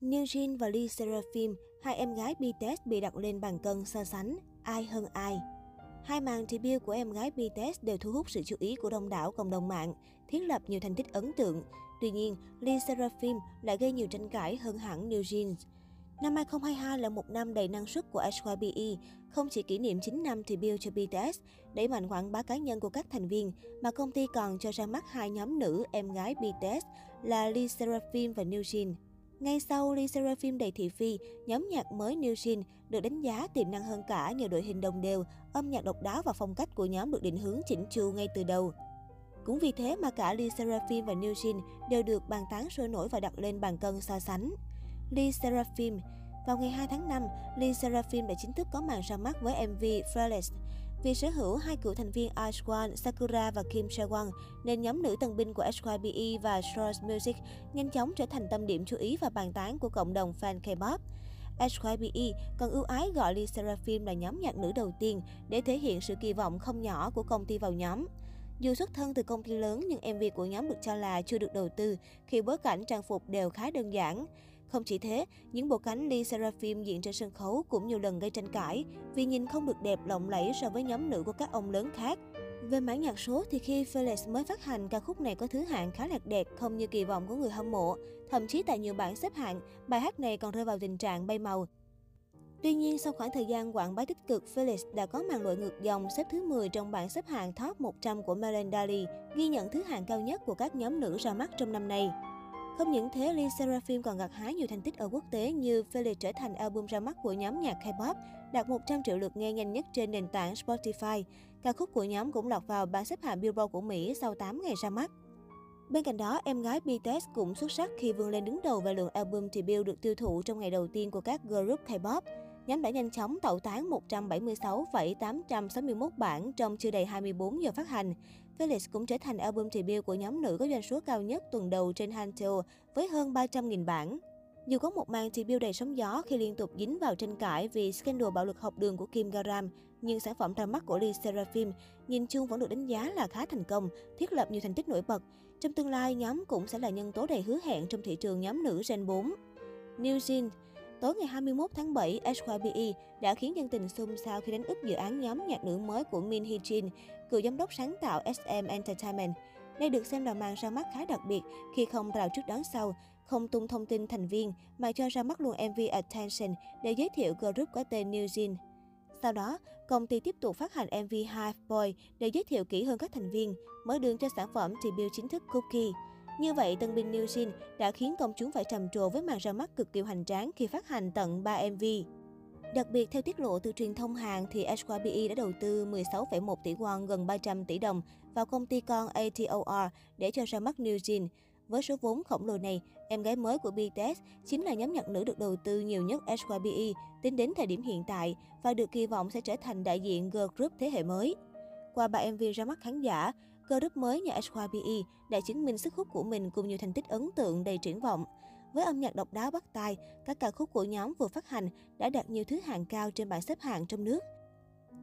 New Jin và Lee Seraphim, hai em gái BTS bị đặt lên bàn cân so sánh ai hơn ai. Hai màn debut của em gái BTS đều thu hút sự chú ý của đông đảo cộng đồng mạng, thiết lập nhiều thành tích ấn tượng. Tuy nhiên, Lee Seraphim lại gây nhiều tranh cãi hơn hẳn New Jeans. Năm 2022 là một năm đầy năng suất của HYBE, không chỉ kỷ niệm 9 năm debut cho BTS, đẩy mạnh quảng bá cá nhân của các thành viên, mà công ty còn cho ra mắt hai nhóm nữ em gái BTS là Lee Seraphim và New Jin. Ngay sau Lee Seraphim đầy thị phi, nhóm nhạc mới New Jean được đánh giá tiềm năng hơn cả nhờ đội hình đồng đều, âm nhạc độc đáo và phong cách của nhóm được định hướng chỉnh chu ngay từ đầu. Cũng vì thế mà cả Lee Seraphim và New Jean đều được bàn tán sôi nổi và đặt lên bàn cân so sánh. Lee Seraphim Vào ngày 2 tháng 5, Lee Seraphim đã chính thức có màn ra mắt với MV Fearless. Vì sở hữu hai cựu thành viên Ice Sakura và Kim Sewon, nên nhóm nữ tân binh của SYBE và Source Music nhanh chóng trở thành tâm điểm chú ý và bàn tán của cộng đồng fan K-pop. SYBE còn ưu ái gọi Lee Seraphim là nhóm nhạc nữ đầu tiên để thể hiện sự kỳ vọng không nhỏ của công ty vào nhóm. Dù xuất thân từ công ty lớn nhưng MV của nhóm được cho là chưa được đầu tư khi bối cảnh trang phục đều khá đơn giản. Không chỉ thế, những bộ cánh Lee Seraphim diện trên sân khấu cũng nhiều lần gây tranh cãi vì nhìn không được đẹp lộng lẫy so với nhóm nữ của các ông lớn khác. Về mảng nhạc số thì khi Felix mới phát hành, ca khúc này có thứ hạng khá lạc đẹp, không như kỳ vọng của người hâm mộ. Thậm chí tại nhiều bảng xếp hạng, bài hát này còn rơi vào tình trạng bay màu. Tuy nhiên, sau khoảng thời gian quảng bá tích cực, Felix đã có màn lội ngược dòng xếp thứ 10 trong bảng xếp hạng top 100 của Melendali, ghi nhận thứ hạng cao nhất của các nhóm nữ ra mắt trong năm nay. Không những thế, Lee Seraphim còn gặt hái nhiều thành tích ở quốc tế như Felix trở thành album ra mắt của nhóm nhạc K-pop, đạt 100 triệu lượt nghe nhanh nhất trên nền tảng Spotify. Ca khúc của nhóm cũng lọt vào bảng xếp hạng Billboard của Mỹ sau 8 ngày ra mắt. Bên cạnh đó, em gái BTS cũng xuất sắc khi vươn lên đứng đầu về lượng album debut được tiêu thụ trong ngày đầu tiên của các group K-pop. Nhóm đã nhanh chóng tẩu tán 176,861 bản trong chưa đầy 24 giờ phát hành. Felix cũng trở thành album debut của nhóm nữ có doanh số cao nhất tuần đầu trên Hantel với hơn 300.000 bản. Dù có một màn debut đầy sóng gió khi liên tục dính vào tranh cãi vì scandal bạo lực học đường của Kim Garam, nhưng sản phẩm ra mắt của Lee Seraphim nhìn chung vẫn được đánh giá là khá thành công, thiết lập nhiều thành tích nổi bật. Trong tương lai, nhóm cũng sẽ là nhân tố đầy hứa hẹn trong thị trường nhóm nữ Gen 4. New Jeans Tối ngày 21 tháng 7, HYBE đã khiến dân tình xôn xao khi đánh úp dự án nhóm nhạc nữ mới của Min Hee Jin, cựu giám đốc sáng tạo SM Entertainment. Đây được xem là màn ra mắt khá đặc biệt khi không rào trước đón sau, không tung thông tin thành viên mà cho ra mắt luôn MV Attention để giới thiệu group có tên New Jin. Sau đó, công ty tiếp tục phát hành MV Half Boy để giới thiệu kỹ hơn các thành viên, mở đường cho sản phẩm debut chính thức Cookie. Như vậy, tân binh New Jin đã khiến công chúng phải trầm trồ với màn ra mắt cực kỳ hoành tráng khi phát hành tận 3 MV. Đặc biệt, theo tiết lộ từ truyền thông Hàn, thì HYBE đã đầu tư 16,1 tỷ won, gần 300 tỷ đồng vào công ty con ATOR để cho ra mắt New Jin. Với số vốn khổng lồ này, em gái mới của BTS chính là nhóm nhạc nữ được đầu tư nhiều nhất HYBE tính đến thời điểm hiện tại và được kỳ vọng sẽ trở thành đại diện girl group thế hệ mới. Qua 3 MV ra mắt khán giả, group mới nhà HYBE đã chứng minh sức hút của mình cùng nhiều thành tích ấn tượng đầy triển vọng. Với âm nhạc độc đáo bắt tai, các ca khúc của nhóm vừa phát hành đã đạt nhiều thứ hạng cao trên bảng xếp hạng trong nước.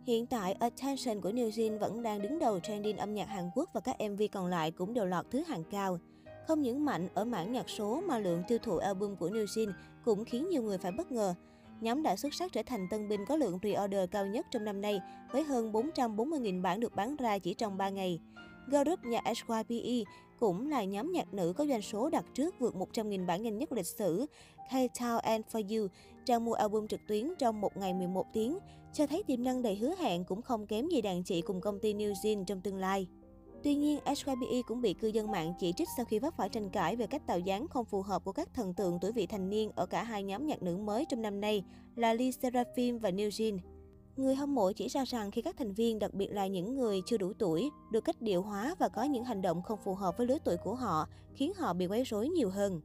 Hiện tại, Attention của New Jean vẫn đang đứng đầu trending âm nhạc Hàn Quốc và các MV còn lại cũng đều lọt thứ hạng cao. Không những mạnh ở mảng nhạc số mà lượng tiêu thụ album của New Jean cũng khiến nhiều người phải bất ngờ. Nhóm đã xuất sắc trở thành tân binh có lượng pre-order cao nhất trong năm nay, với hơn 440.000 bản được bán ra chỉ trong 3 ngày. Group nhà HYBE cũng là nhóm nhạc nữ có doanh số đặt trước vượt 100.000 bản nhanh nhất lịch sử. K-Town and For You trang mua album trực tuyến trong một ngày 11 tiếng, cho thấy tiềm năng đầy hứa hẹn cũng không kém gì đàn chị cùng công ty New Jean trong tương lai. Tuy nhiên, HYBE cũng bị cư dân mạng chỉ trích sau khi vấp phải tranh cãi về cách tạo dáng không phù hợp của các thần tượng tuổi vị thành niên ở cả hai nhóm nhạc nữ mới trong năm nay là Lee Seraphim và New Jean. Người hâm mộ chỉ ra rằng khi các thành viên, đặc biệt là những người chưa đủ tuổi, được cách điệu hóa và có những hành động không phù hợp với lứa tuổi của họ, khiến họ bị quấy rối nhiều hơn.